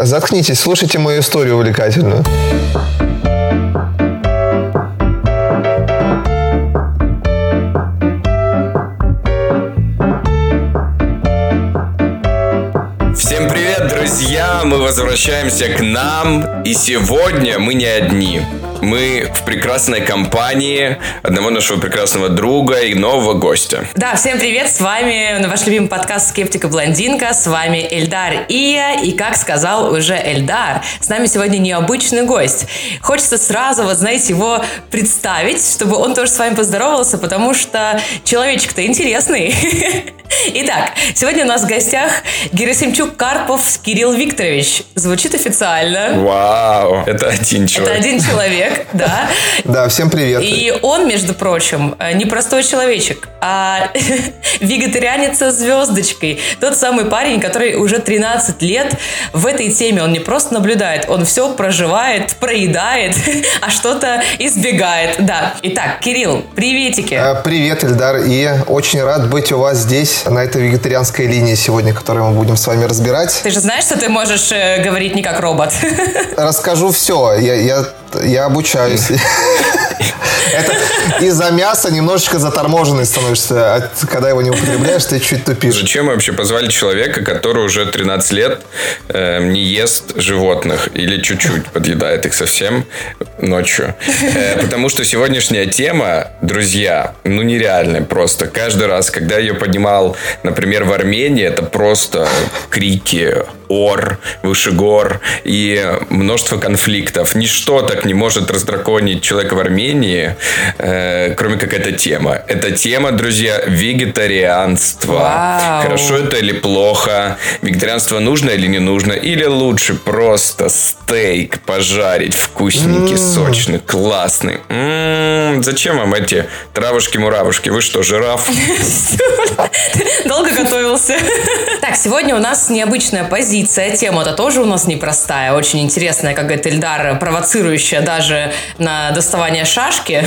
Заткнитесь, слушайте мою историю увлекательную. Всем привет, друзья! Мы возвращаемся к нам, и сегодня мы не одни. Мы в прекрасной компании одного нашего прекрасного друга и нового гостя. Да, всем привет, с вами ваш любимый подкаст «Скептика Блондинка», с вами Эльдар Ия, и как сказал уже Эльдар, с нами сегодня необычный гость. Хочется сразу, вот знаете, его представить, чтобы он тоже с вами поздоровался, потому что человечек-то интересный. Итак, сегодня у нас в гостях Герасимчук Карпов Кирилл Викторович. Звучит официально. Вау, это один человек. Это один человек, да. Да, всем привет. И он, между прочим, не простой человечек, а вегетарианец со звездочкой. Тот самый парень, который уже 13 лет в этой теме. Он не просто наблюдает, он все проживает, проедает, а что-то избегает. Да. Итак, Кирилл, приветики. Э, Привет, Эльдар, и очень рад быть у вас здесь, на этой вегетарианской линии сегодня, которую мы будем с вами разбирать. Ты же знаешь, что ты можешь э, говорить не как робот. Расскажу все, я, я, я обучаюсь. Это из-за мяса немножечко заторможенный становишься. А Когда его не употребляешь, ты чуть тупишь. Зачем вообще позвали человека, который уже 13 лет э, не ест животных или чуть-чуть подъедает их совсем ночью? Э, потому что сегодняшняя тема, друзья, ну нереальная просто. Каждый раз, когда я ее поднимал, например, в Армении, это просто крики, ор, выше гор и множество конфликтов. Ничто так не может раздраконить человека в Армении, э, кроме как эта тема. Эта тема, друзья, вегетарианство. Вау. Хорошо это или плохо? Вегетарианство нужно или не нужно? Или лучше просто стейк пожарить вкусненький, сочный, классный? М-м, зачем вам эти травушки-муравушки? Вы что, жираф? Долго готовился. Так, сегодня у нас необычная позиция. Тема-то тоже у нас непростая. Очень интересная, как говорит Эльдар, провоцирующая даже на доставание шашки.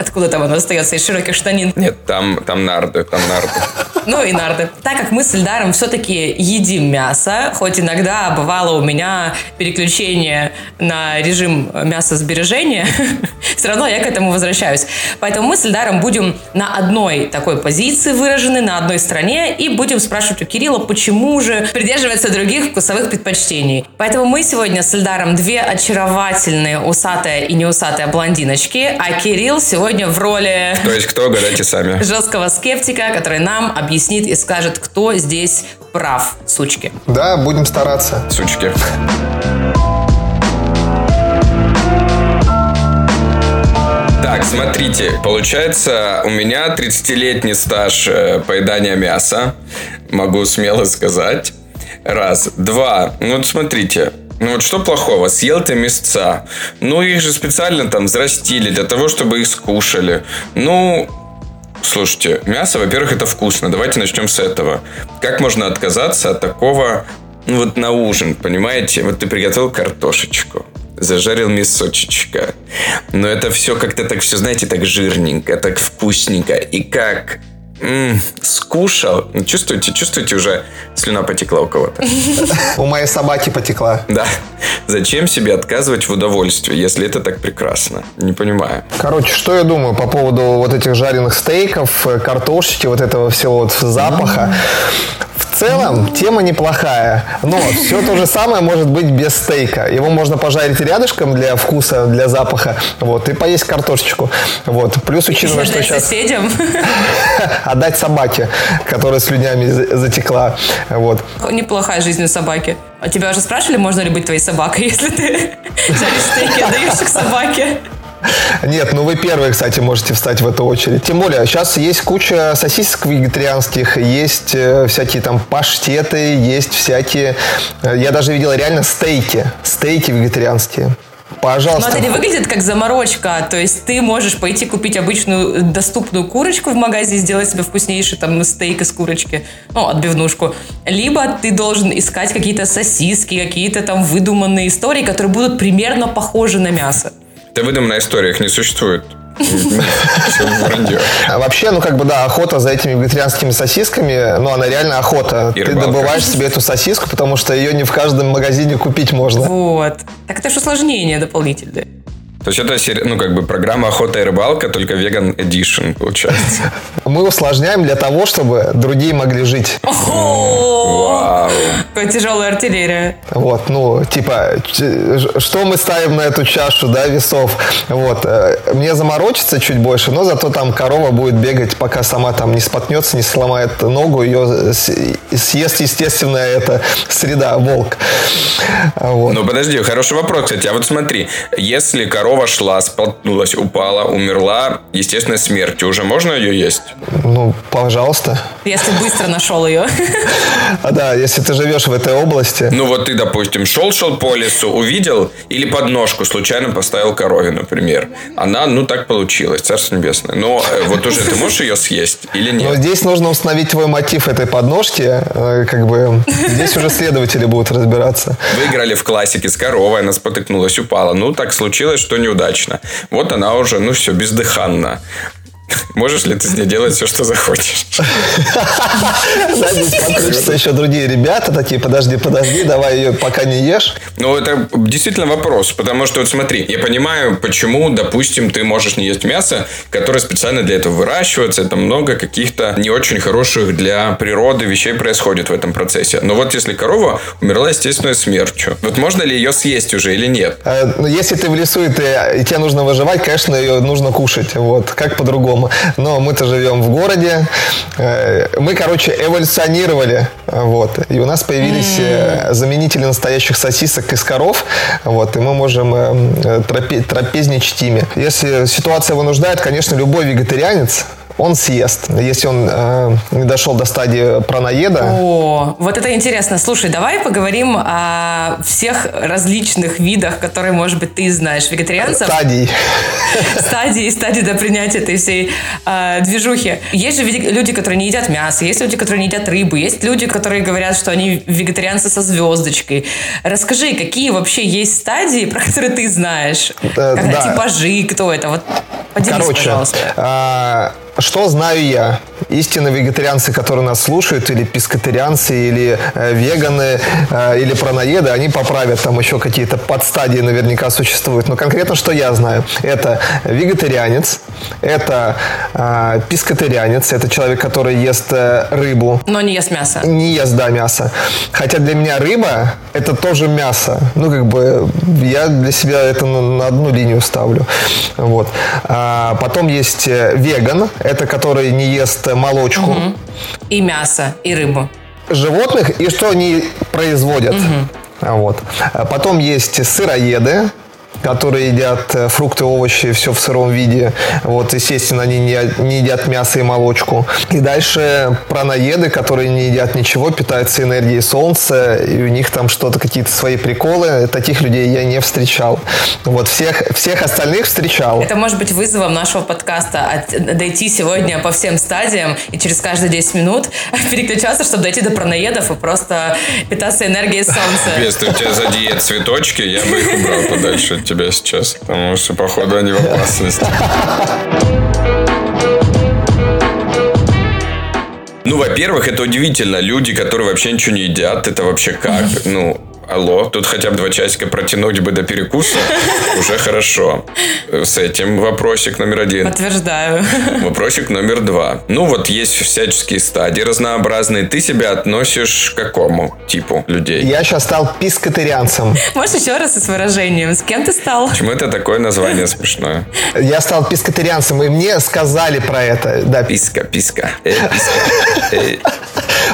Откуда там она достается? Из широких штанин. Нет, там, там нарды, там нарды. Ну и нарды. Так как мы с Эльдаром все-таки едим мясо, хоть иногда бывало у меня переключение на режим мясосбережения, все равно я к этому возвращаюсь. Поэтому мы с Эльдаром будем на одной такой позиции выражены, на одной стороне, и будем спрашивать у Кирилла, почему же придерживается других вкусовых предпочтений. Поэтому мы сегодня с Эльдаром две очаровательные усатая и неусатая блондиночки, а Кирилл сегодня в роли То есть кто, гадайте сами. жесткого скептика, который нам объяснит и скажет, кто здесь прав, сучки. Да, будем стараться. Сучки. Так, смотрите, получается, у меня 30-летний стаж э, поедания мяса, могу смело сказать. Раз. Два. Ну вот смотрите, ну вот что плохого? Съел ты мясца. Ну их же специально там взрастили для того, чтобы их скушали. Ну, слушайте, мясо, во-первых, это вкусно. Давайте начнем с этого. Как можно отказаться от такого, ну вот на ужин, понимаете? Вот ты приготовил картошечку зажарил мясочечка. Но это все как-то так все, знаете, так жирненько, так вкусненько. И как м, скушал. Чувствуете, чувствуете, уже слюна потекла у кого-то. У моей собаки потекла. Да. Зачем себе отказывать в удовольствии, если это так прекрасно? Не понимаю. Короче, что я думаю по поводу вот этих жареных стейков, э, картошечки, вот этого всего вот запаха. В целом, тема неплохая, но все то же самое может быть без стейка. Его можно пожарить рядышком для вкуса, для запаха, вот, и поесть картошечку. Вот. Плюс, учитывая, что сейчас соседям. отдать собаке, которая слюнями за- затекла. Вот. Неплохая жизнь у собаки. А тебя уже спрашивали, можно ли быть твоей собакой, если ты жаришь стейки, отдаешь их собаке? Нет, ну вы первые, кстати, можете встать в эту очередь. Тем более, сейчас есть куча сосисок вегетарианских, есть э, всякие там паштеты, есть всякие... э, я даже видел реально стейки. Стейки вегетарианские. Пожалуйста. не выглядит как заморочка. То есть ты можешь пойти купить обычную доступную курочку в магазине, сделать себе вкуснейший там стейк из курочки, ну, отбивнушку. Либо ты должен искать какие-то сосиски, какие-то там выдуманные истории, которые будут примерно похожи на мясо. Это выдуманная история, их не существует. А вообще, ну как бы да, охота за этими вегетарианскими сосисками, ну она реально охота. Ты добываешь себе эту сосиску, потому что ее не в каждом магазине купить можно. Вот. Так это же усложнение дополнительное. То есть это, ну, как бы программа «Охота и рыбалка», только веган Edition, получается. Мы усложняем для того, чтобы другие могли жить. Вау. Тяжелая артиллерия. Вот, ну, типа, что мы ставим на эту чашу, да, весов? Вот, э, мне заморочиться чуть больше, но зато там корова будет бегать, пока сама там не споткнется, не сломает ногу, ее съест, естественно, эта среда, волк. Вот. Ну, подожди, хороший вопрос, кстати. А вот смотри, если корова шла, споткнулась, упала, умерла, естественной смертью, уже можно ее есть? Ну, пожалуйста. Если быстро нашел ее. А да, если ты живешь в этой области, Ну, вот ты, допустим, шел-шел по лесу, увидел, или подножку случайно поставил корове, например. Она, ну, так получилось, царство небесное. Но э, вот уже ты можешь ее съесть или Но нет? здесь нужно установить твой мотив этой подножки. э, Как бы здесь уже следователи будут разбираться. Вы играли в классике с коровой, она спотыкнулась, упала. Ну, так случилось, что неудачно. Вот она уже, ну, все, бездыханна. Можешь ли ты с ней делать все, что захочешь? Подключатся еще другие ребята, такие, подожди, подожди, давай ее пока не ешь. Ну, это действительно вопрос, потому что, вот смотри, я понимаю, почему, допустим, ты можешь не есть мясо, которое специально для этого выращивается, это много каких-то не очень хороших для природы вещей происходит в этом процессе. Но вот если корова умерла естественной смертью, вот можно ли ее съесть уже или нет? Э, ну, Если ты в лесу и, ты, и тебе нужно выживать, конечно, ее нужно кушать. Вот, как по-другому. Но мы-то живем в городе. Э, Мы, короче, эволюционировали. Вот. И у нас появились э, заменители настоящих сосисок из коров. Вот. И мы можем э, э, трапе- трапезничать ими. Если ситуация вынуждает, конечно, любой вегетарианец он съест. Если он э, не дошел до стадии праноеда, О, вот это интересно. Слушай, давай поговорим о всех различных видах, которые, может быть, ты знаешь. Вегетарианцев, стадий. стадии, стадии до принятия этой всей э, движухи. Есть же люди, которые не едят мясо, есть люди, которые не едят рыбу, есть люди, которые говорят, что они вегетарианцы со звездочкой. Расскажи, какие вообще есть стадии, про которые ты знаешь? Э, да. типажи, кто это? Вот поделись, Короче, пожалуйста. а, что знаю я? Истинные вегетарианцы, которые нас слушают, или пескатарианцы, или э, веганы, э, или праноеды, они поправят, там еще какие-то подстадии наверняка существуют. Но конкретно, что я знаю? Это вегетарианец, это э, пескатарианец, это человек, который ест э, рыбу, Но не ест мясо. не ест, да, мясо. Хотя для меня рыба – это тоже мясо. Ну, как бы, я для себя это на, на одну линию ставлю. Вот. А потом есть веган, это который не ест молочку И мясо, и рыбу. животных и что они производят. А Вот. Потом есть сыроеды, которые едят э, фрукты, овощи, все в сыром виде. Вот, естественно, они не, не едят мясо и молочку. И дальше праноеды, которые не едят ничего, питаются энергией солнца, и у них там что-то, какие-то свои приколы. Таких людей я не встречал. Вот, всех, всех остальных встречал. Это может быть вызовом нашего подкаста от- дойти сегодня по всем стадиям и через каждые 10 минут переключаться, чтобы дойти до праноедов и просто питаться энергией солнца. Если у тебя сзади есть цветочки, я бы их убрал подальше от тебя сейчас, потому что, походу, они в опасности. Ну, во-первых, это удивительно. Люди, которые вообще ничего не едят, это вообще как? Ну, алло, тут хотя бы два часика протянуть бы до перекуса, уже хорошо. С этим вопросик номер один. Подтверждаю. Вопросик номер два. Ну, вот есть всяческие стадии разнообразные. Ты себя относишь к какому типу людей? Я сейчас стал пискатарианцем. Можешь еще раз и с выражением? С кем ты стал? Почему это такое название смешное? Я стал пискатарианцем, и мне сказали про это. Да, Писка, писка. Э, писка. Э,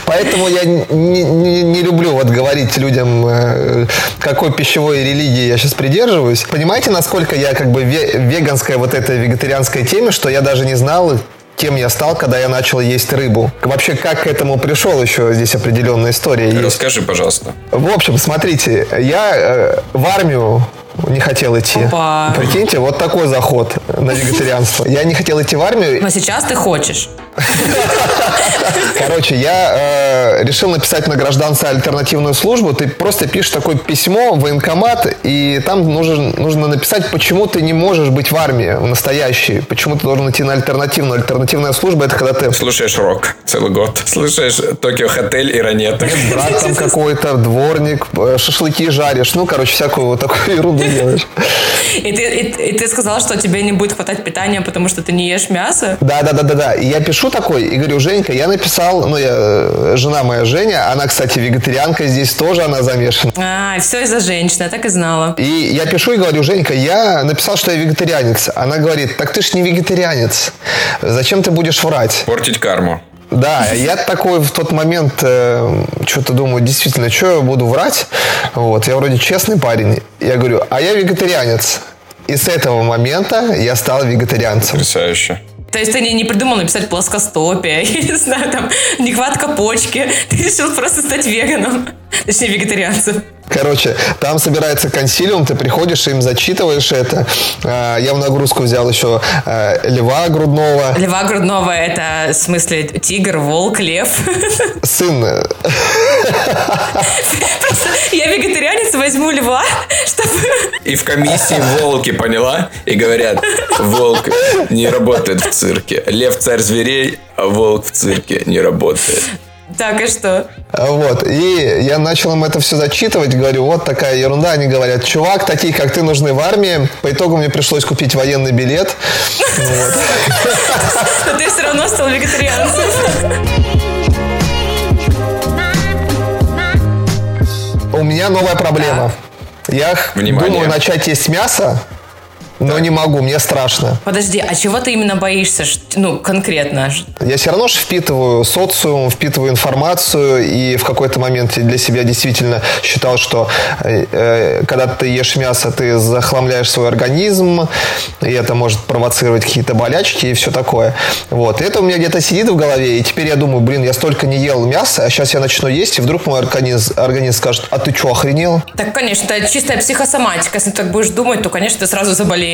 Поэтому я не, не- не люблю вот говорить людям, э, какой пищевой религии я сейчас придерживаюсь. Понимаете, насколько я как бы ве- веганская вот этой вегетарианской теме, что я даже не знал, кем я стал, когда я начал есть рыбу. Вообще, как к этому пришел, еще здесь определенная история есть. Расскажи, пожалуйста. В общем, смотрите, я э, в армию не хотел идти. Опа. Прикиньте, вот такой заход на вегетарианство. Я не хотел идти в армию, Но сейчас ты хочешь. Короче, я э, решил написать на гражданство альтернативную службу. Ты просто пишешь такое письмо в военкомат, и там нужно, нужно написать, почему ты не можешь быть в армии в настоящей, почему ты должен идти на альтернативную. Альтернативная служба – это когда ты... Слушаешь рок целый год. Слушаешь Токио Хотель и Ранета. Брат там какой-то, дворник, э, шашлыки жаришь. Ну, короче, всякую вот такую ерунду делаешь. И ты, и, и ты сказал, что тебе не будет хватать питания, потому что ты не ешь мясо? Да, да, да, да, да. И я пишу такой и говорю, Женька, я написал, ну, я, э, жена моя Женя, она, кстати, вегетарианка, здесь тоже она замешана. А, все из-за женщины, я так и знала. И я пишу и говорю, Женька, я написал, что я вегетарианец. Она говорит, так ты ж не вегетарианец. Зачем ты будешь врать? Портить карму. Да, я такой в тот момент э, что-то думаю, действительно, что я буду врать? Вот, я вроде честный парень. Я говорю, а я вегетарианец. И с этого момента я стал вегетарианцем. Потрясающе. То есть ты не, не придумал написать плоскостопие, я не знаю, там, нехватка почки. Ты решил просто стать веганом, точнее, вегетарианцем. Короче, там собирается консилиум, ты приходишь, им зачитываешь это. А, Я в нагрузку взял еще э, льва грудного. Льва грудного – это, в смысле, тигр, волк, лев. Сын Просто я вегетарианец, возьму льва, чтобы... И в комиссии волки, поняла? И говорят, волк не работает в цирке. Лев царь зверей, а волк в цирке не работает. Так, и что? Вот, и я начал им это все зачитывать, говорю, вот такая ерунда. Они говорят, чувак, такие, как ты, нужны в армии. По итогу мне пришлось купить военный билет. Но ты все равно стал вегетарианцем. У меня новая проблема. Я Внимание. думаю начать есть мясо, но не могу, мне страшно. Подожди, а чего ты именно боишься? Ну, конкретно. Я все равно же впитываю социум, впитываю информацию, и в какой-то момент я для себя действительно считал, что э, э, когда ты ешь мясо, ты захламляешь свой организм, и это может провоцировать какие-то болячки и все такое. Вот. И это у меня где-то сидит в голове, и теперь я думаю, блин, я столько не ел мяса, а сейчас я начну есть, и вдруг мой организм, организм скажет, а ты что, охренел? Так, конечно, это чистая психосоматика. Если ты так будешь думать, то, конечно, ты сразу заболеешь.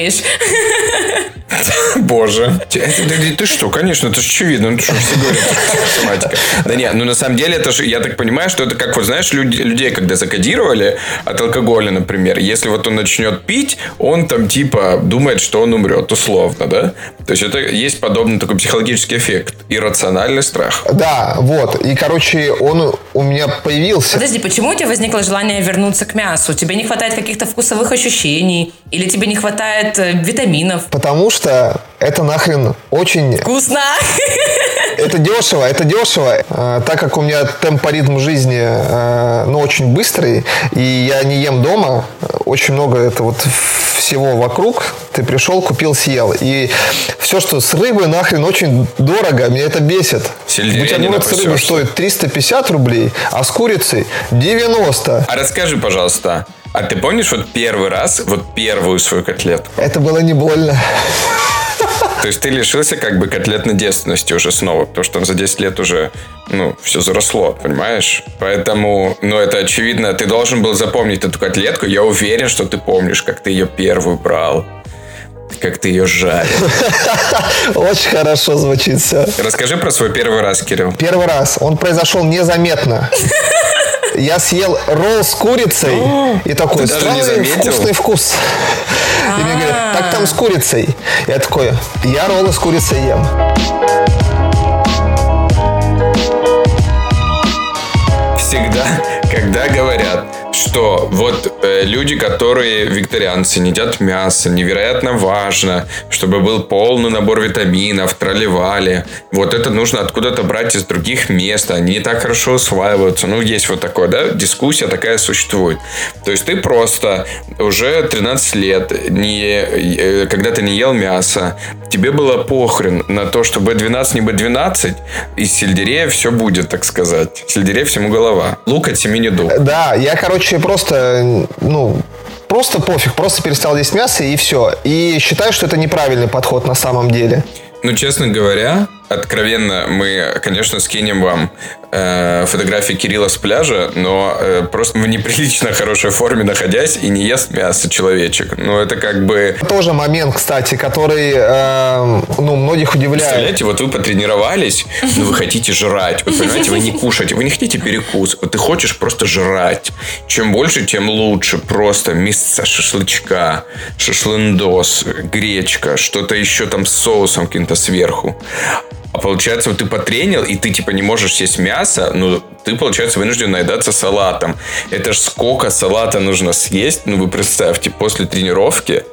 Боже. Ты, это- ты- что, конечно, это же очевидно. Ну, ты что, все говорят. Да нет, ну на самом деле, это же, я так понимаю, что это как, вот знаешь, людей, когда закодировали от алкоголя, например, если вот он начнет пить, он там типа думает, что он умрет, условно, да? То есть это есть подобный такой психологический эффект. Иррациональный страх. Да, вот. И, короче, он у меня появился. Подожди, почему у тебя возникло желание вернуться к мясу? Тебе не хватает каких-то вкусовых ощущений? Или тебе не хватает э, витаминов? Потому что это нахрен очень... Вкусно! Это дешево, это дешево. Э, так как у меня темпоритм жизни, э, ну, очень быстрый, и я не ем дома, очень много это вот всего вокруг. Ты пришел, купил, съел. И все, что с рыбой, нахрен очень дорого. Меня это бесит. Бутерброд с рыбой стоит 350 рублей, а с курицей 90. А расскажи, пожалуйста, а ты помнишь вот первый раз, вот первую свою котлетку? Это было не больно. То есть ты лишился как бы котлетной девственности уже снова, потому что за 10 лет уже, ну, все заросло, понимаешь? Поэтому, ну, это очевидно, ты должен был запомнить эту котлетку. Я уверен, что ты помнишь, как ты ее первую брал, как ты ее жарил. Очень хорошо звучит все. Расскажи про свой первый раз, Кирилл. Первый раз. Он произошел незаметно. Я съел ролл с курицей и такой странный вкусный вкус. И мне говорят, так там с курицей. Я такой, я роллы с курицей ем. всегда, когда говорят, что вот э, люди, которые вегетарианцы, не едят мясо, невероятно важно, чтобы был полный набор витаминов, тролливали. Вот это нужно откуда-то брать из других мест, они не так хорошо усваиваются. Ну, есть вот такое, да, дискуссия такая существует. То есть ты просто уже 13 лет, не, э, когда ты не ел мясо, тебе было похрен на то, что B12 не B12, из сельдерея все будет, так сказать. Сельдерей всему голова. Лук от семени дуб. Да, я, короче, просто, ну, просто пофиг, просто перестал есть мясо и все. И считаю, что это неправильный подход на самом деле. Ну, честно говоря, откровенно, мы, конечно, скинем вам э, фотографии Кирилла с пляжа, но э, просто в неприлично хорошей форме находясь и не ест мясо человечек. Ну, это как бы... Тоже момент, кстати, который, э, ну, многих удивляет. Представляете, вот вы потренировались, но вы хотите жрать. Вот, понимаете, вы не кушаете, вы не хотите перекус. Вот ты хочешь просто жрать. Чем больше, тем лучше. Просто мясо шашлычка, шашлындос, гречка, что-то еще там с соусом каким-то сверху. А получается, вот ты потренил, и ты типа не можешь съесть мясо, ну, ты, получается, вынужден наедаться салатом. Это ж сколько салата нужно съесть, ну, вы представьте, после тренировки.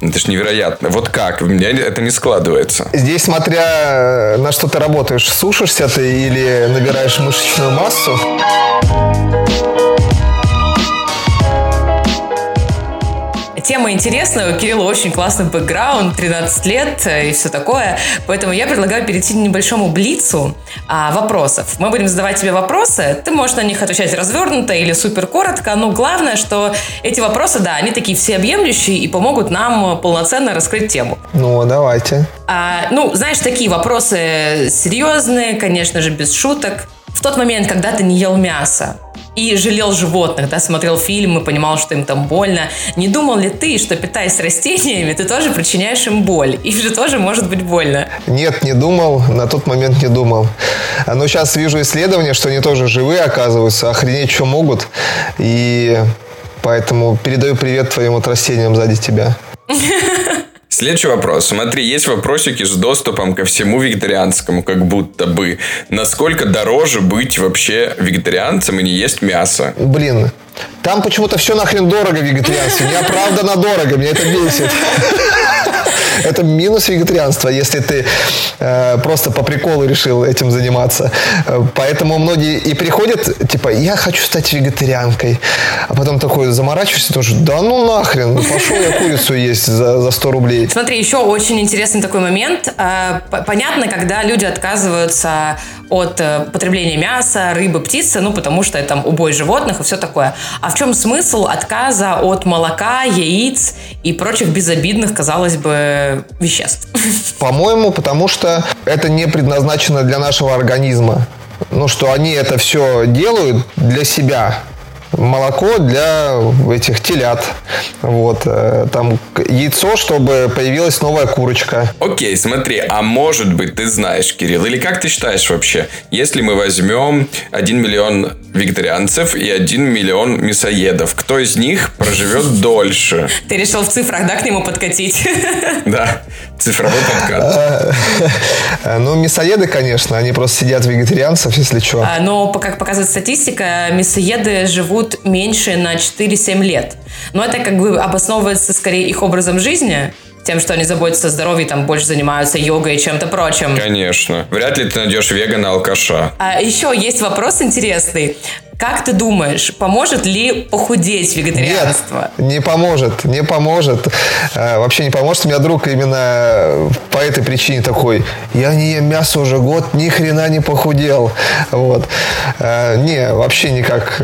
Это ж невероятно. Вот как? У меня это не складывается. Здесь, смотря на что ты работаешь, сушишься ты или набираешь мышечную массу. Тема интересная, у Кирилла очень классный бэкграунд, 13 лет и все такое. Поэтому я предлагаю перейти к небольшому блицу а, вопросов. Мы будем задавать тебе вопросы, ты можешь на них отвечать развернуто или супер коротко, но главное, что эти вопросы, да, они такие всеобъемлющие и помогут нам полноценно раскрыть тему. Ну, давайте. А, ну, знаешь, такие вопросы серьезные, конечно же, без шуток. В тот момент, когда ты не ел мясо, и жалел животных, да, смотрел фильмы, понимал, что им там больно. Не думал ли ты, что питаясь растениями, ты тоже причиняешь им боль? Им же тоже может быть больно. Нет, не думал, на тот момент не думал. Но сейчас вижу исследования, что они тоже живые, оказываются, охренеть, что могут. И поэтому передаю привет твоим вот растениям сзади тебя. Следующий вопрос. Смотри, есть вопросики с доступом ко всему вегетарианскому, как будто бы. Насколько дороже быть вообще вегетарианцем и не есть мясо? Блин, там почему-то все нахрен дорого вегетарианство. Неоправданно дорого, меня это бесит. Это минус вегетарианства, если ты э, просто по приколу решил этим заниматься. Э, поэтому многие и приходят, типа, я хочу стать вегетарианкой. А потом такой заморачиваешься, тоже, да ну нахрен, пошел я курицу есть за, за 100 рублей. Смотри, еще очень интересный такой момент. Э, понятно, когда люди отказываются от э, потребления мяса, рыбы, птицы, ну, потому что это там убой животных и все такое. А в чем смысл отказа от молока, яиц и прочих безобидных, казалось бы, веществ? По-моему, потому что это не предназначено для нашего организма. Ну, что они это все делают для себя, молоко для этих телят. Вот. Э, там яйцо, чтобы появилась новая курочка. Окей, смотри, а может быть, ты знаешь, Кирилл, или как ты считаешь вообще, если мы возьмем 1 миллион вегетарианцев и 1 миллион мясоедов, кто из них проживет дольше? Ты решил в цифрах, да, к нему подкатить? Да, цифровой подкат. Ну, мясоеды, конечно, они просто сидят вегетарианцев, если что. А, но, как показывает статистика, мясоеды живут живут меньше на 4-7 лет. Но это как бы обосновывается скорее их образом жизни, тем, что они заботятся о здоровье, там больше занимаются йогой и чем-то прочим. Конечно. Вряд ли ты найдешь вегана-алкаша. А еще есть вопрос интересный. Как ты думаешь, поможет ли похудеть вегетарианство? Нет, не поможет, не поможет. Э, вообще не поможет. У меня друг именно по этой причине такой. Я не ем мясо уже год, ни хрена не похудел. Вот. Э, не, вообще никак.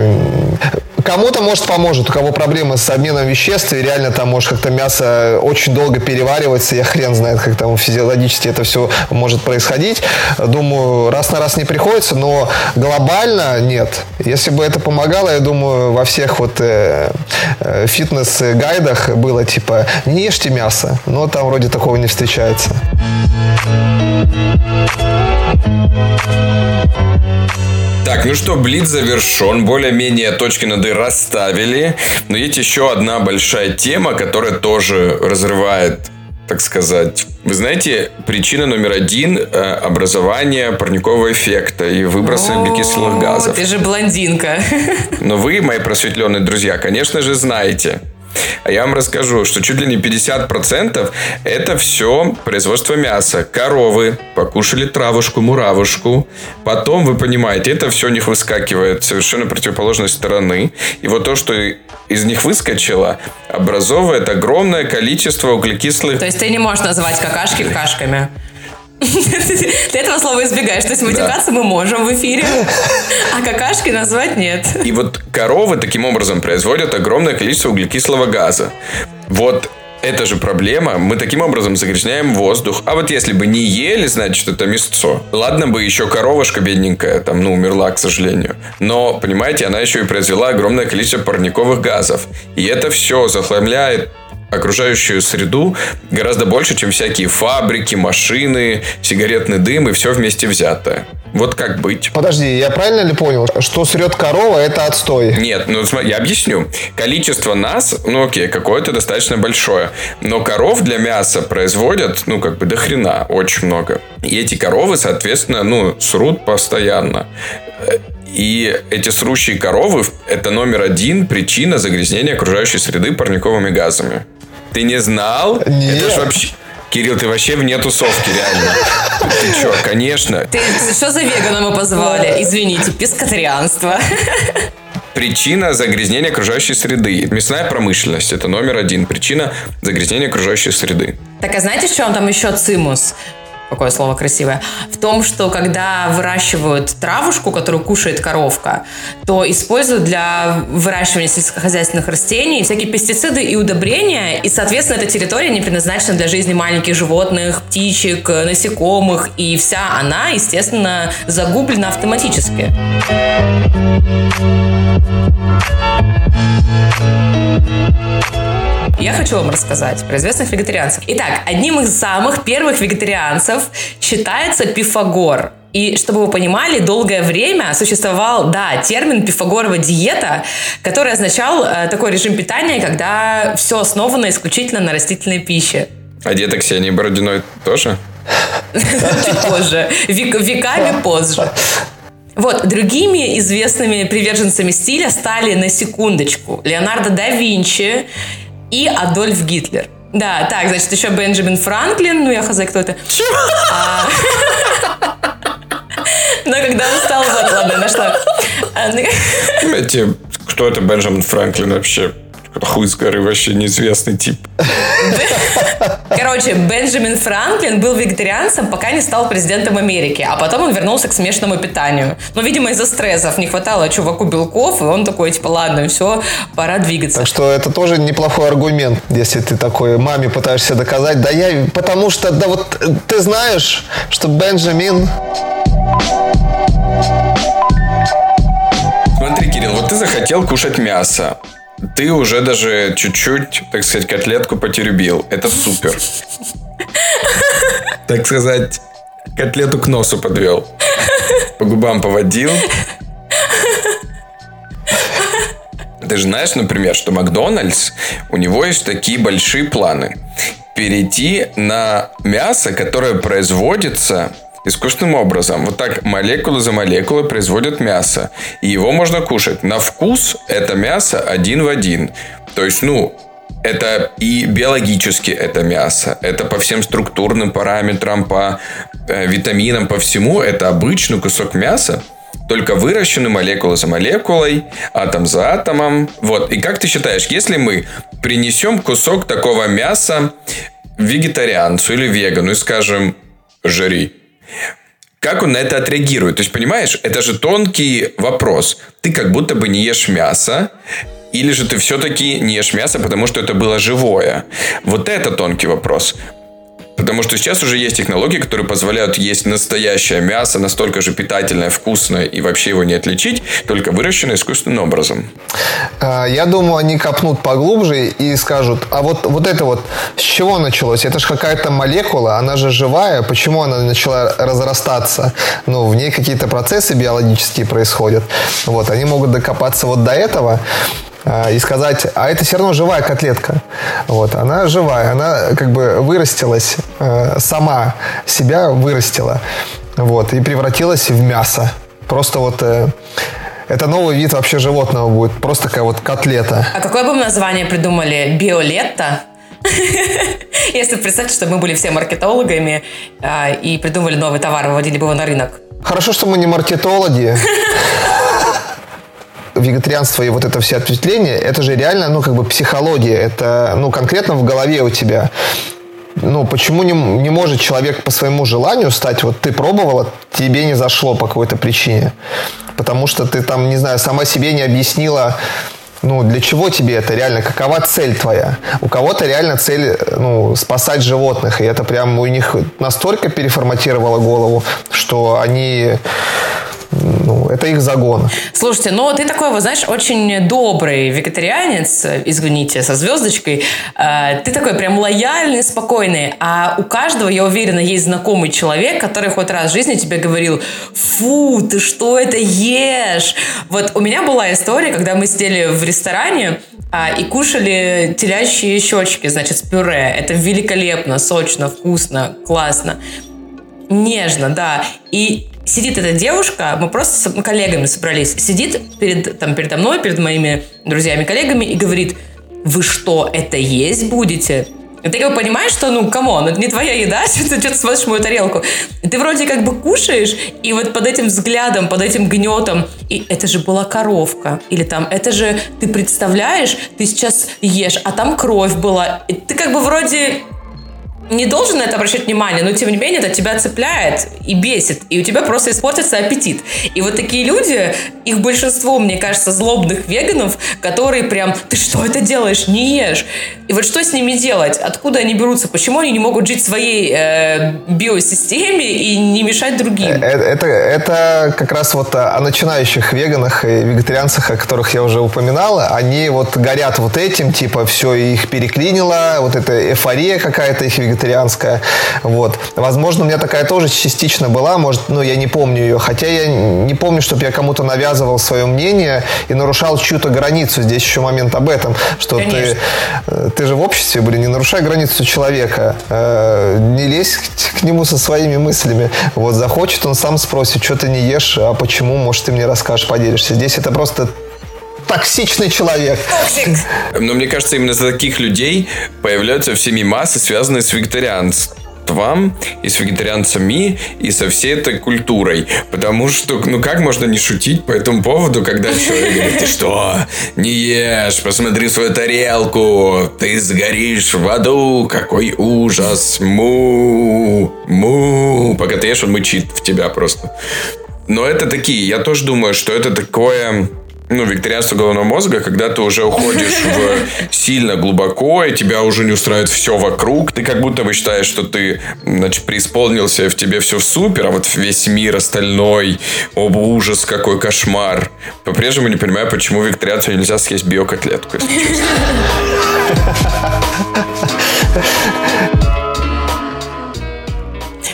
Кому-то, может, поможет, у кого проблемы с обменом веществ, и реально там, может, как-то мясо очень долго переваривается, я хрен знает, как там физиологически это все может происходить. Думаю, раз на раз не приходится, но глобально нет. Если бы это помогало, я думаю, во всех вот э, э, фитнес-гайдах было типа «не ешьте мясо», но там вроде такого не встречается. Так, ну что, Блиц завершен. Более-менее точки над «и» расставили. Но есть еще одна большая тема, которая тоже разрывает так сказать. Вы знаете, причина номер один э, – образование парникового эффекта и выбросы углекислых газов. Ты же блондинка. Но вы, мои просветленные друзья, конечно же, знаете, а я вам расскажу, что чуть ли не 50% это все производство мяса. Коровы покушали травушку, муравушку. Потом, вы понимаете, это все у них выскакивает совершенно противоположной стороны. И вот то, что из них выскочило, образовывает огромное количество углекислых... То есть ты не можешь называть какашки какашками? Ты этого слова избегаешь. То есть матюкаться да. мы можем в эфире, а какашки назвать нет. И вот коровы таким образом производят огромное количество углекислого газа. Вот это же проблема. Мы таким образом загрязняем воздух. А вот если бы не ели, значит, это мясцо. Ладно бы еще коровушка бедненькая, там, ну, умерла, к сожалению. Но, понимаете, она еще и произвела огромное количество парниковых газов. И это все захламляет окружающую среду гораздо больше, чем всякие фабрики, машины, сигаретный дым и все вместе взятое. Вот как быть? Подожди, я правильно ли понял, что срет корова это отстой? Нет, ну смотри, я объясню. Количество нас, ну окей, какое-то достаточно большое. Но коров для мяса производят, ну как бы до хрена, очень много. И эти коровы, соответственно, ну, срут постоянно. И эти срущие коровы – это номер один причина загрязнения окружающей среды парниковыми газами. Ты не знал? Нет. Это ж вообще... Кирилл, ты вообще вне тусовки, реально. Ты что, конечно. Ты что за вегана мы позвали? Извините, пескотарианство. Причина загрязнения окружающей среды. Мясная промышленность – это номер один. Причина загрязнения окружающей среды. Так, а знаете, в чем там еще цимус? Какое слово красивое, в том, что когда выращивают травушку, которую кушает коровка, то используют для выращивания сельскохозяйственных растений всякие пестициды и удобрения, и, соответственно, эта территория не предназначена для жизни маленьких животных, птичек, насекомых, и вся она, естественно, загублена автоматически. Я хочу вам рассказать про известных вегетарианцев. Итак, одним из самых первых вегетарианцев считается Пифагор. И чтобы вы понимали, долгое время существовал, да, термин пифагорова диета, который означал э, такой режим питания, когда все основано исключительно на растительной пище. А диета Ксении Бородиной тоже? Чуть позже. Веками позже. Вот, другими известными приверженцами стиля стали на секундочку Леонардо да Винчи, и Адольф Гитлер. Да, так, значит, еще Бенджамин Франклин, ну я хз, кто это. А, но когда он стал... Вот, ладно, нашла. Эти, кто это Бенджамин Франклин вообще? Хуй с горы вообще неизвестный тип. Короче, Бенджамин Франклин был вегетарианцем, пока не стал президентом Америки, а потом он вернулся к смешанному питанию. Но, видимо, из-за стрессов не хватало чуваку белков, и он такой, типа, ладно, все, пора двигаться. Так что это тоже неплохой аргумент, если ты такой маме пытаешься доказать. Да я, потому что, да вот ты знаешь, что Бенджамин... Смотри, Кирилл, вот ты захотел кушать мясо ты уже даже чуть-чуть, так сказать, котлетку потеребил. Это супер. Так сказать, котлету к носу подвел. По губам поводил. Ты же знаешь, например, что Макдональдс, у него есть такие большие планы. Перейти на мясо, которое производится искусственным образом. Вот так молекулы за молекулой производят мясо. И его можно кушать. На вкус это мясо один в один. То есть, ну, это и биологически это мясо, это по всем структурным параметрам, по э, витаминам, по всему, это обычный кусок мяса, только выращенный молекула за молекулой, атом за атомом. Вот. И как ты считаешь, если мы принесем кусок такого мяса вегетарианцу или вегану и скажем, жри, как он на это отреагирует? То есть, понимаешь, это же тонкий вопрос. Ты как будто бы не ешь мясо, или же ты все-таки не ешь мясо, потому что это было живое? Вот это тонкий вопрос. Потому что сейчас уже есть технологии, которые позволяют есть настоящее мясо, настолько же питательное, вкусное и вообще его не отличить, только выращенное искусственным образом. А, я думаю, они копнут поглубже и скажут, а вот, вот это вот с чего началось? Это же какая-то молекула, она же живая, почему она начала разрастаться? Ну, в ней какие-то процессы биологические происходят. Вот, они могут докопаться вот до этого, и сказать, а это все равно живая котлетка. Вот, она живая, она как бы вырастилась, э, сама себя вырастила, вот, и превратилась в мясо. Просто вот э, это новый вид вообще животного будет, просто такая вот котлета. А какое бы мы название придумали? Биолетта? Если представьте, что мы были все маркетологами а, и придумали новый товар, выводили бы его на рынок. Хорошо, что мы не маркетологи вегетарианство и вот это все ответвления, это же реально, ну, как бы психология. Это, ну, конкретно в голове у тебя. Ну, почему не, не может человек по своему желанию стать, вот ты пробовала, тебе не зашло по какой-то причине. Потому что ты там, не знаю, сама себе не объяснила, ну, для чего тебе это реально? Какова цель твоя? У кого-то реально цель, ну, спасать животных. И это прям у них настолько переформатировало голову, что они ну, это их загон. Слушайте, ну ты такой, вот, знаешь, очень добрый вегетарианец, извините, со звездочкой. Э, ты такой прям лояльный, спокойный. А у каждого, я уверена, есть знакомый человек, который хоть раз в жизни тебе говорил, фу, ты что это ешь? Вот у меня была история, когда мы сидели в ресторане, а, и кушали телячьи щечки, значит, с пюре. Это великолепно, сочно, вкусно, классно. Нежно, да. И сидит эта девушка, мы просто с коллегами собрались, сидит перед, там, передо мной, перед моими друзьями, коллегами и говорит, вы что, это есть будете? И ты как бы понимаешь, что, ну, come on, это не твоя еда, ты что-то смотришь мою тарелку. И ты вроде как бы кушаешь, и вот под этим взглядом, под этим гнетом, и это же была коровка. Или там, это же, ты представляешь, ты сейчас ешь, а там кровь была. И ты как бы вроде не должен на это обращать внимание, но тем не менее это тебя цепляет и бесит, и у тебя просто испортится аппетит. И вот такие люди, их большинство, мне кажется, злобных веганов, которые прям, ты что это делаешь, не ешь. И вот что с ними делать? Откуда они берутся? Почему они не могут жить в своей э, биосистеме и не мешать другим? Э, это, это как раз вот о начинающих веганах и вегетарианцах, о которых я уже упоминал. Они вот горят вот этим, типа все их переклинило, вот эта эйфория какая-то их вегетарианская. Вот. Возможно, у меня такая тоже частично была, может, ну, я не помню ее. Хотя я не помню, чтобы я кому-то навязывал свое мнение и нарушал чью-то границу. Здесь еще момент об этом, что ты, э, ты же в обществе, блин, не нарушай границу человека. Э, не лезь к, к нему со своими мыслями. Вот захочет, он сам спросит, что ты не ешь, а почему, может, ты мне расскажешь, поделишься. Здесь это просто токсичный человек. Но мне кажется, именно за таких людей появляются все мимасы, связанные с вегетарианством вам и с вегетарианцами и со всей этой культурой. Потому что, ну как можно не шутить по этому поводу, когда человек говорит, ты что, не ешь, посмотри свою тарелку, ты сгоришь в аду, какой ужас, му, му. Пока ты ешь, он мычит в тебя просто. Но это такие, я тоже думаю, что это такое ну, викторианство головного мозга, когда ты уже уходишь в сильно глубоко, и тебя уже не устраивает все вокруг. Ты как будто бы считаешь, что ты, значит, преисполнился, и в тебе все супер, а вот весь мир остальной, о, ужас, какой кошмар. По-прежнему не понимаю, почему викторианцу нельзя съесть биокотлетку, если честно.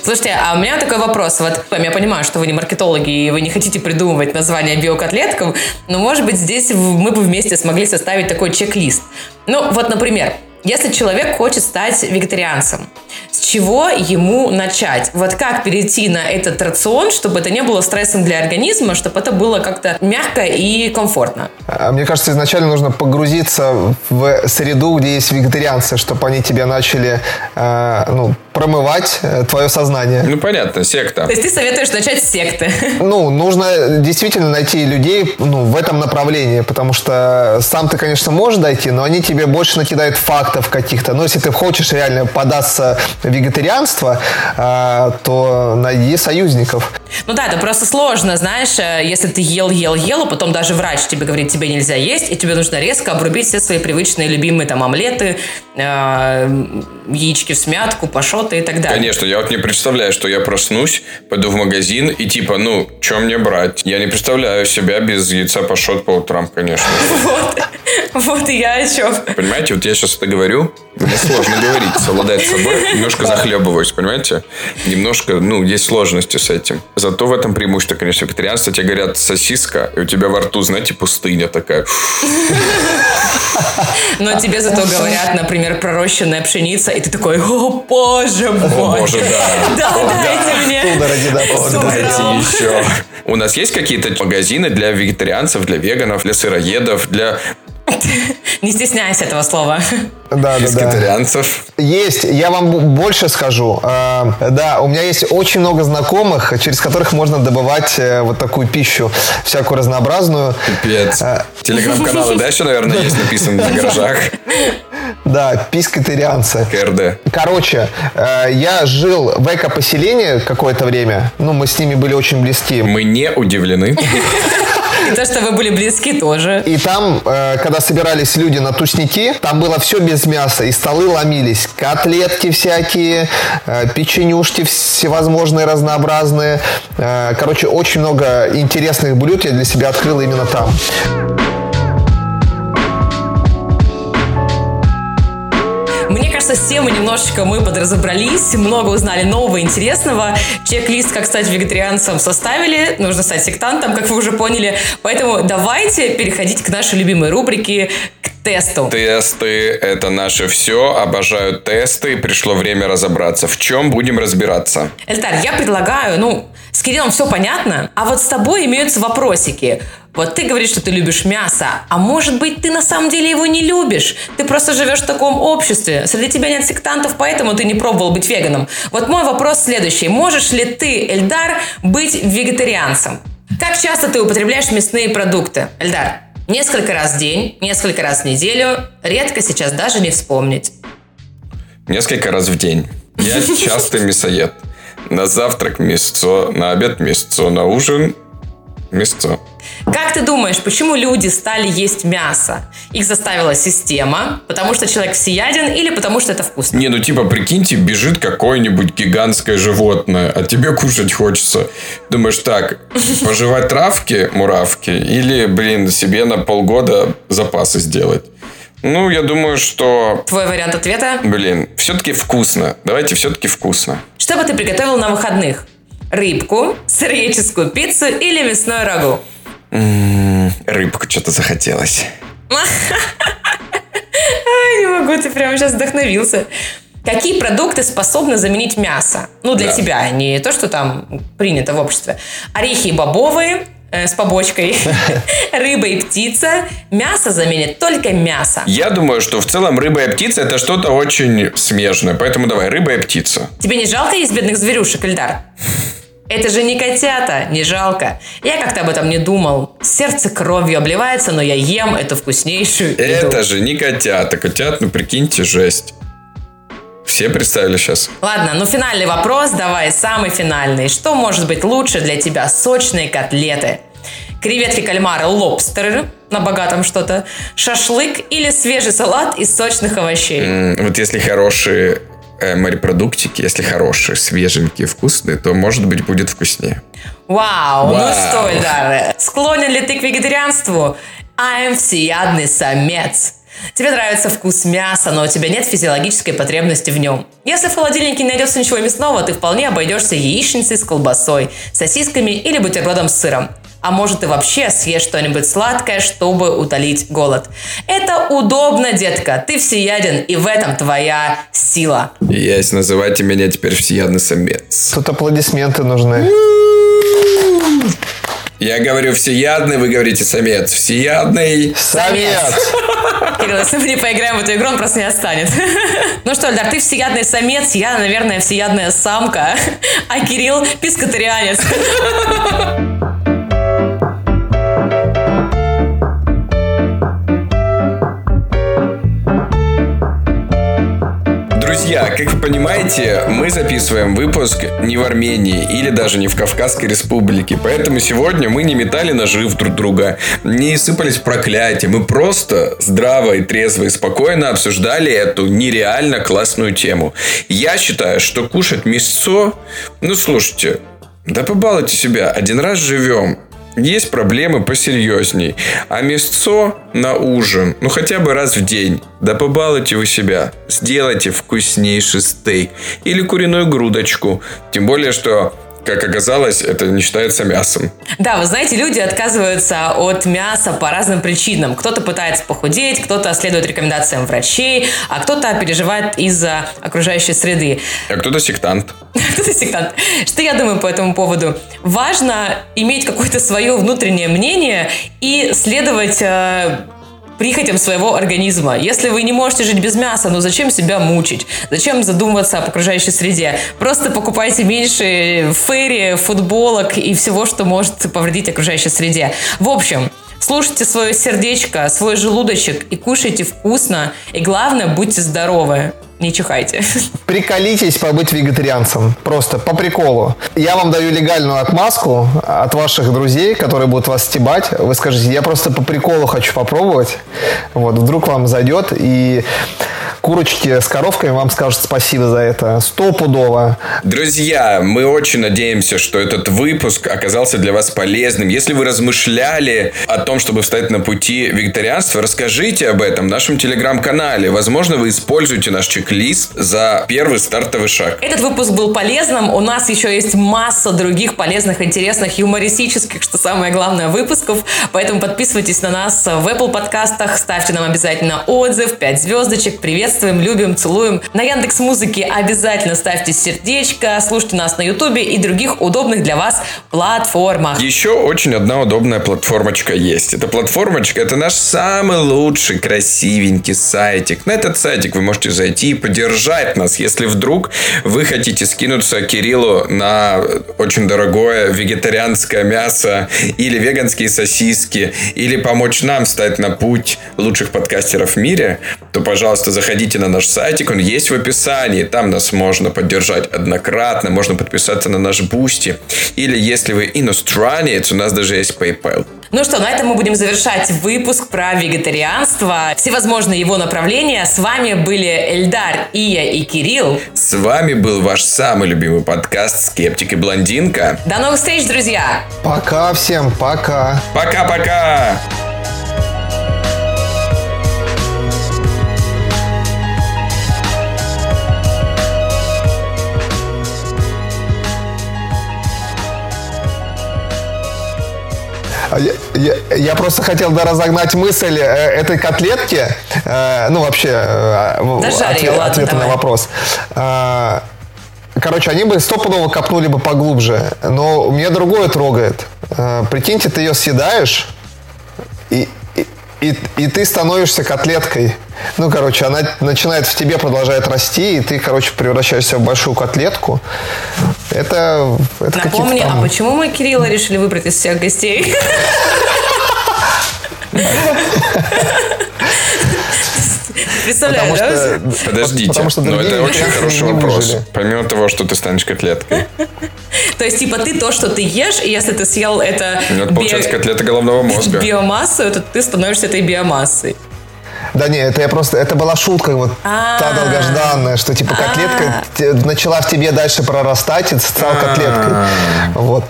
Слушайте, а у меня такой вопрос. Вот я понимаю, что вы не маркетологи, и вы не хотите придумывать название биокотлеткам, но, может быть, здесь мы бы вместе смогли составить такой чек-лист. Ну, вот, например, если человек хочет стать вегетарианцем, с чего ему начать? Вот как перейти на этот рацион, чтобы это не было стрессом для организма, чтобы это было как-то мягко и комфортно? А, мне кажется, изначально нужно погрузиться в среду, где есть вегетарианцы, чтобы они тебя начали э, ну, промывать э, твое сознание. Ну, понятно, секта. То есть ты советуешь начать с секты? Ну, нужно действительно найти людей ну, в этом направлении, потому что сам ты, конечно, можешь дойти, но они тебе больше накидают фактов каких-то. Но если ты хочешь реально податься вегетарианство, э, то найди союзников. Ну да, это просто сложно, знаешь, э, если ты ел, ел, ел, а потом даже врач тебе говорит, тебе нельзя есть, и тебе нужно резко обрубить все свои привычные любимые там омлеты, яички в смятку, пашоты и так далее. Конечно, я вот не представляю, что я проснусь, пойду в магазин и типа, ну, что мне брать? Я не представляю себя без яйца пашот по утрам, конечно. Вот, вот и я о чем. Понимаете, вот я сейчас это говорю, мне сложно говорить, совладать собой, немножко захлебываюсь, понимаете? Немножко, ну, есть сложности с этим. Зато в этом преимущество, конечно, вегетарианства. Тебе говорят сосиска, и у тебя во рту, знаете, пустыня такая. Но тебе зато говорят, например, пророщенная пшеница, и ты такой, о, боже мой. О, боже, да. Да, дайте мне. Судороги, да, Дайте еще. У нас есть какие-то магазины для вегетарианцев, для веганов, для сыроедов, для Не стесняйся этого слова. Да, да, да. Есть. Я вам больше скажу. А, да, у меня есть очень много знакомых, через которых можно добывать э, вот такую пищу, всякую разнообразную. Пипец. А, Телеграм-каналы, да, еще, наверное, есть написано на гаражах? Да, пискотарианцы. КРД. Короче, э, я жил в эко-поселении какое-то время. Ну, мы с ними были очень близки. Мы не удивлены. И то, что вы были близки, тоже. И там, э, когда собирались люди на тусники, там было все без мяса, и столы ломились. Котлетки всякие, э, печенюшки всевозможные, разнообразные. Э, короче, очень много интересных блюд я для себя открыл именно там. С темой немножечко мы подразобрались, много узнали нового, интересного. Чек-лист, как стать вегетарианцем, составили. Нужно стать сектантом, как вы уже поняли. Поэтому давайте переходить к нашей любимой рубрике, к тесту. Тесты – это наше все. Обожаю тесты. Пришло время разобраться. В чем будем разбираться? Эльтар, я предлагаю, ну, с Кириллом все понятно, а вот с тобой имеются вопросики. Вот ты говоришь, что ты любишь мясо, а может быть, ты на самом деле его не любишь. Ты просто живешь в таком обществе. Среди тебя нет сектантов, поэтому ты не пробовал быть веганом. Вот мой вопрос следующий. Можешь ли ты, Эльдар, быть вегетарианцем? Как часто ты употребляешь мясные продукты? Эльдар, несколько раз в день, несколько раз в неделю, редко сейчас даже не вспомнить. Несколько раз в день. Я частый мясоед. На завтрак мясцо, на обед мясцо, на ужин мясцо. Как ты думаешь, почему люди стали есть мясо? Их заставила система, потому что человек всеяден или потому что это вкусно? Не, ну типа, прикиньте, бежит какое-нибудь гигантское животное, а тебе кушать хочется. Думаешь, так, пожевать травки, муравки, или, блин, себе на полгода запасы сделать? Ну, я думаю, что... Твой вариант ответа? Блин, все-таки вкусно. Давайте все-таки вкусно. Что бы ты приготовил на выходных? Рыбку, сыреческую пиццу или мясной рагу? Рыбку что-то захотелось. Не могу, ты прямо сейчас вдохновился. Какие продукты способны заменить мясо? Ну, для да. тебя, не то, что там принято в обществе. Орехи и бобовые, э, с побочкой, рыба и птица. Мясо заменит только мясо. Я думаю, что в целом рыба и птица это что-то очень смежное. Поэтому давай, рыба и птица. Тебе не жалко есть бедных зверюшек, Эльдар? Это же не котята, не жалко. Я как-то об этом не думал. Сердце кровью обливается, но я ем эту вкуснейшую еду. Это же не котята. Котят, ну прикиньте, жесть. Все представили сейчас? Ладно, ну финальный вопрос давай, самый финальный. Что может быть лучше для тебя сочные котлеты? Креветки, кальмары, лобстеры на богатом что-то, шашлык или свежий салат из сочных овощей? Mm, вот если хорошие морепродуктики, если хорошие, свеженькие, вкусные, то, может быть, будет вкуснее. Вау, ну Вау. ну что, Эльдар, склонен ли ты к вегетарианству? I'm всеядный самец. Тебе нравится вкус мяса, но у тебя нет физиологической потребности в нем. Если в холодильнике не найдется ничего мясного, ты вполне обойдешься яичницей с колбасой, сосисками или бутербродом с сыром а может и вообще съешь что-нибудь сладкое, чтобы утолить голод. Это удобно, детка, ты всеяден, и в этом твоя сила. Есть, называйте меня теперь всеядный самец. Тут аплодисменты нужны. Я говорю всеядный, вы говорите самец. Всеядный самец. Кирилл, если мы не поиграем в эту игру, он просто не отстанет. Ну что, Эльдар, ты всеядный самец, я, наверное, всеядная самка, а Кирилл пискотарианец. Друзья, как вы понимаете, мы записываем выпуск не в Армении или даже не в Кавказской республике. Поэтому сегодня мы не метали ножи в друг друга, не сыпались проклятия. Мы просто здраво и трезво и спокойно обсуждали эту нереально классную тему. Я считаю, что кушать мясо... Ну, слушайте, да побалуйте себя. Один раз живем. Есть проблемы посерьезней. А мясцо на ужин, ну хотя бы раз в день. Да побалуйте вы себя. Сделайте вкуснейший стейк. Или куриную грудочку. Тем более, что как оказалось, это не считается мясом. Да, вы знаете, люди отказываются от мяса по разным причинам. Кто-то пытается похудеть, кто-то следует рекомендациям врачей, а кто-то переживает из-за окружающей среды. А кто-то сектант. Кто-то сектант. Что я думаю по этому поводу? Важно иметь какое-то свое внутреннее мнение и следовать э, прихотям своего организма. Если вы не можете жить без мяса, ну зачем себя мучить? Зачем задумываться об окружающей среде? Просто покупайте меньше ферри, футболок и всего, что может повредить окружающей среде. В общем, Слушайте свое сердечко, свой желудочек и кушайте вкусно. И главное, будьте здоровы. Не чихайте. Приколитесь побыть вегетарианцем. Просто по приколу. Я вам даю легальную отмазку от ваших друзей, которые будут вас стебать. Вы скажете, я просто по приколу хочу попробовать. Вот, вдруг вам зайдет. И курочки с коровками вам скажут спасибо за это. Стопудово. Друзья, мы очень надеемся, что этот выпуск оказался для вас полезным. Если вы размышляли о том, чтобы встать на пути вегетарианства, расскажите об этом в нашем телеграм-канале. Возможно, вы используете наш чек-лист за первый стартовый шаг. Этот выпуск был полезным. У нас еще есть масса других полезных, интересных, юмористических, что самое главное, выпусков. Поэтому подписывайтесь на нас в Apple подкастах, ставьте нам обязательно отзыв, 5 звездочек, приветствуем, любим, целуем. На Яндекс Музыке обязательно ставьте сердечко, слушайте нас на Ютубе и других удобных для вас платформах. Еще очень одна удобная платформочка есть. Эта платформочка – это наш самый лучший, красивенький сайтик. На этот сайтик вы можете зайти и поддержать нас, если вдруг вы хотите скинуться Кириллу на очень дорогое вегетарианское мясо или веганские сосиски, или помочь нам стать на путь лучших подкастеров в мире, то, пожалуйста, заходите на наш сайтик, он есть в описании, там нас можно поддержать однократно, можно подписаться на наш Boosty, или если вы иностранец, у нас даже есть PayPal. Ну что, на этом мы будем завершать выпуск про вегетарианство, всевозможные его направления. С вами были Эльдар, Ия и Кирилл. С вами был ваш самый любимый подкаст «Скептик и блондинка». До новых встреч, друзья! Пока всем, пока. Пока-пока! Я, я- я просто хотел да, разогнать мысль э, этой котлетки, э, ну вообще э, Дожарь её, ответ- ладно, ответа на давай. вопрос. А, Короче, они бы стопудово копнули бы поглубже, но меня другое трогает. Э, Прикиньте, ты ее съедаешь, и, и, и ты становишься котлеткой. Ну, короче, она начинает в тебе, продолжает расти, и ты, короче, превращаешься в большую котлетку. Это, это Напомни, там- а почему мы Кирилла решили выбрать из всех гостей? Представляешь, Потому да? что, Подождите, потому что но другие это очень хороший вопрос. выжили. Помимо того, что ты станешь котлеткой. То есть, типа, ты то, что ты ешь, и если ты съел это, Ну, это би- получается котлета головного мозга. биомассу, то ты становишься этой биомассой. Да не, это я просто, это была шутка вот А. та долгожданная, что типа котлетка те- начала в тебе дальше прорастать и стала котлеткой. Вот.